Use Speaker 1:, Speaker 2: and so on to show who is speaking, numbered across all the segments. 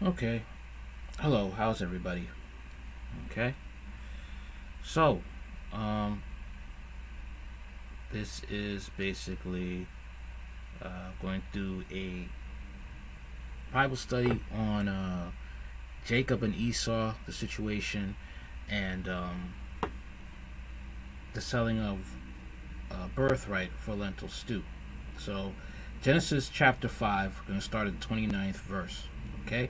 Speaker 1: Okay. Hello, how's everybody? Okay. So, um, this is basically uh, going through a Bible study on uh, Jacob and Esau, the situation, and um, the selling of uh, birthright for lentil stew. So, Genesis chapter 5, we're going to start at the 29th verse. Okay?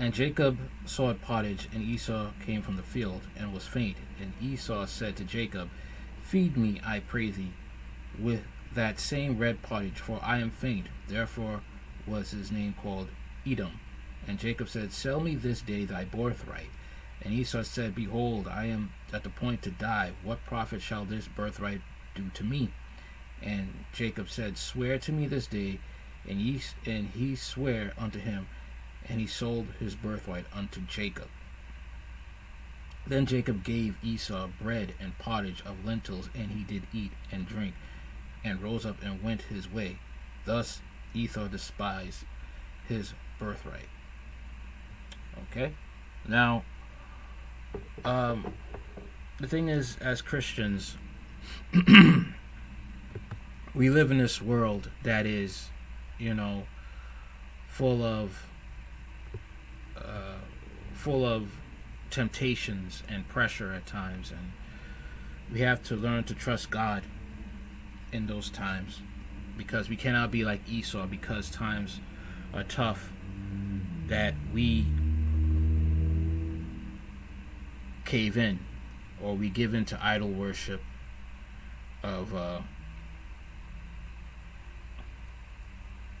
Speaker 1: And Jacob saw pottage, and Esau came from the field, and was faint. And Esau said to Jacob, Feed me, I pray thee, with that same red pottage, for I am faint. Therefore was his name called Edom. And Jacob said, Sell me this day thy birthright. And Esau said, Behold, I am at the point to die. What profit shall this birthright do to me? And Jacob said, Swear to me this day. And he, and he unto him and he sold his birthright unto Jacob. Then Jacob gave Esau bread and pottage of lentils, and he did eat and drink, and rose up and went his way. Thus Esau despised his birthright. Okay? Now, um, the thing is, as Christians, we live in this world that is, you know, full of full of temptations and pressure at times, and we have to learn to trust God in those times because we cannot be like Esau because times are tough that we cave in or we give in to idol worship of uh,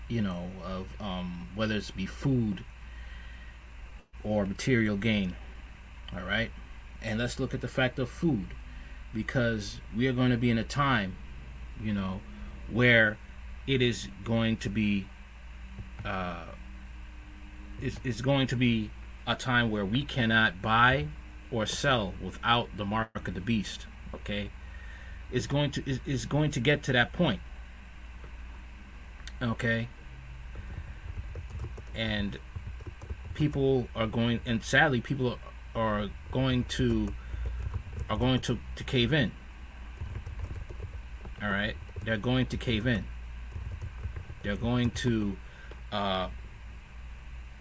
Speaker 1: you know of um, whether it's be food or material gain. All right? And let's look at the fact of food because we are going to be in a time, you know, where it is going to be uh it's, it's going to be a time where we cannot buy or sell without the mark of the beast, okay? It's going to is, is going to get to that point. Okay? And people are going, and sadly, people are going to are going to to cave in. All right, they're going to cave in. They're going to uh,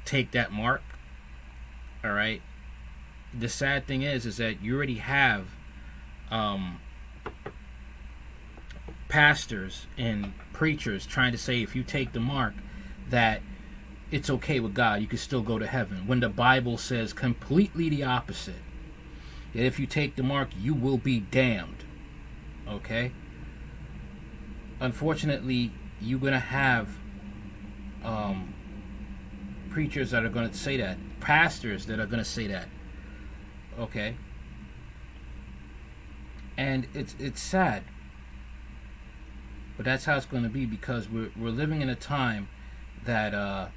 Speaker 1: take that mark. All right. The sad thing is, is that you already have um, pastors and preachers trying to say if you take the mark that it's okay with God, you can still go to heaven. When the Bible says completely the opposite. That if you take the mark, you will be damned. Okay? Unfortunately, you're going to have um, preachers that are going to say that, pastors that are going to say that. Okay? And it's it's sad. But that's how it's going to be because we're we're living in a time that uh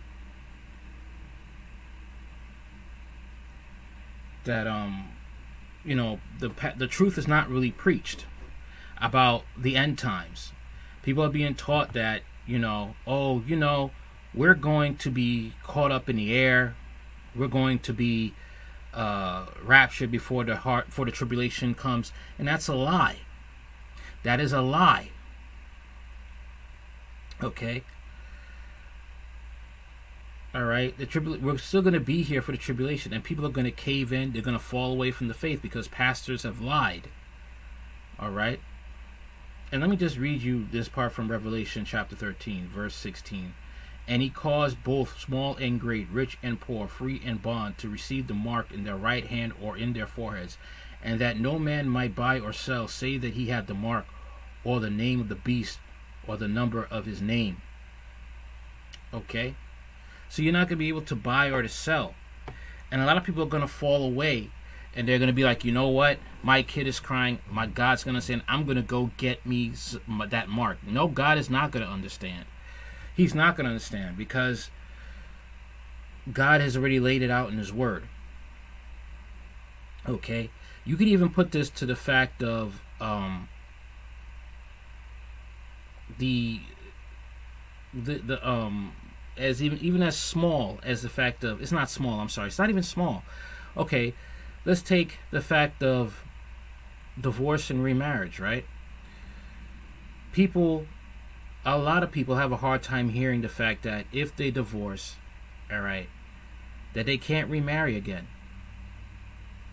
Speaker 1: that um you know the the truth is not really preached about the end times. People are being taught that you know oh you know we're going to be caught up in the air, we're going to be uh, raptured before the heart before the tribulation comes, and that's a lie. That is a lie. Okay, all right, the tribul- we're still going to be here for the tribulation, and people are going to cave in. They're going to fall away from the faith because pastors have lied. All right, and let me just read you this part from Revelation chapter 13, verse 16. And he caused both small and great, rich and poor, free and bond, to receive the mark in their right hand or in their foreheads, and that no man might buy or sell, save that he had the mark, or the name of the beast, or the number of his name. Okay? So you're not going to be able to buy or to sell. And a lot of people are going to fall away and they're going to be like, you know what? My kid is crying. My God's going to say, I'm going to go get me that mark. No, God is not going to understand. He's not going to understand because God has already laid it out in His Word. Okay? You could even put this to the fact of um, the the the um as even even as small as the fact of it's not small. I'm sorry, it's not even small. Okay, let's take the fact of divorce and remarriage, right? People, a lot of people have a hard time hearing the fact that if they divorce, all right, that they can't remarry again.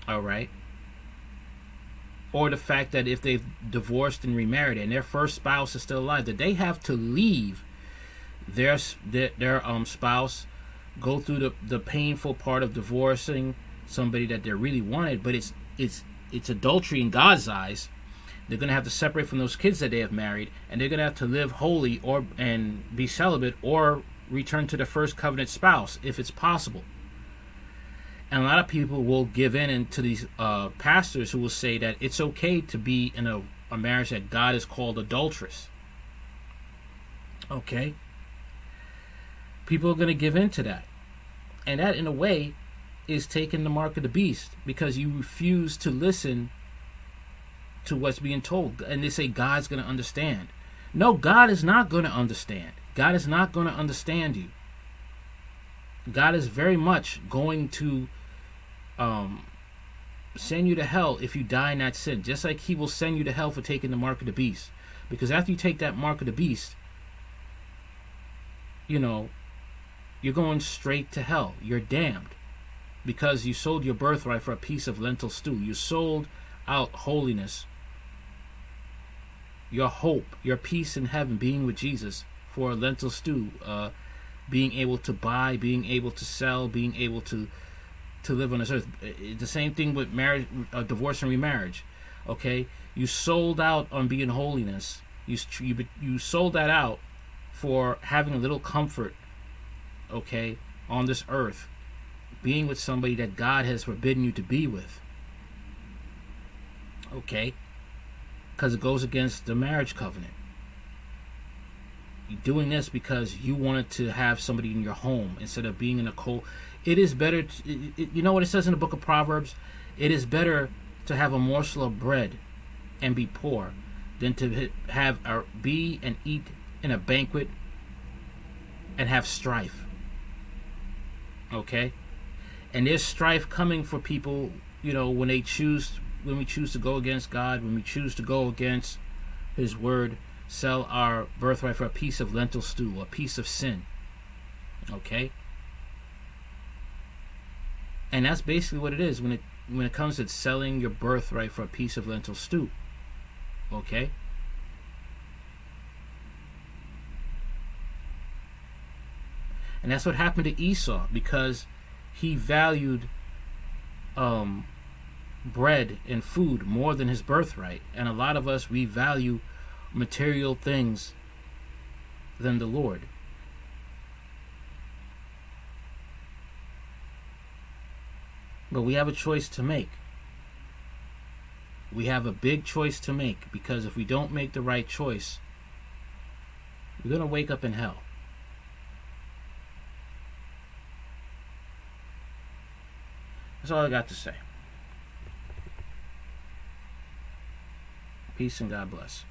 Speaker 1: All right. Or the fact that if they've divorced and remarried and their first spouse is still alive, that they have to leave their their, their um spouse, go through the, the painful part of divorcing somebody that they really wanted, but it's it's it's adultery in God's eyes. They're gonna have to separate from those kids that they have married, and they're gonna have to live holy or and be celibate or return to the first covenant spouse if it's possible. And a lot of people will give in to these uh, pastors who will say that it's okay to be in a, a marriage that God has called adulterous. Okay? People are going to give in to that. And that, in a way, is taking the mark of the beast because you refuse to listen to what's being told. And they say God's going to understand. No, God is not going to understand. God is not going to understand you. God is very much going to um, send you to hell if you die in that sin, just like He will send you to hell for taking the mark of the beast. Because after you take that mark of the beast, you know, you're going straight to hell. You're damned because you sold your birthright for a piece of lentil stew. You sold out holiness, your hope, your peace in heaven, being with Jesus for a lentil stew. Uh, being able to buy, being able to sell, being able to to live on this earth. The same thing with marriage, uh, divorce and remarriage. Okay, you sold out on being holiness. You you you sold that out for having a little comfort. Okay, on this earth, being with somebody that God has forbidden you to be with. Okay, because it goes against the marriage covenant. You're doing this because you wanted to have somebody in your home instead of being in a cold it is better to, it, you know what it says in the book of proverbs it is better to have a morsel of bread and be poor than to have a, be and eat in a banquet and have strife okay and there's strife coming for people you know when they choose when we choose to go against god when we choose to go against his word sell our birthright for a piece of lentil stew a piece of sin okay and that's basically what it is when it when it comes to selling your birthright for a piece of lentil stew. Okay? And that's what happened to Esau because he valued um, bread and food more than his birthright. And a lot of us, we value material things than the Lord. But we have a choice to make. We have a big choice to make because if we don't make the right choice, we're going to wake up in hell. That's all I got to say. Peace and God bless.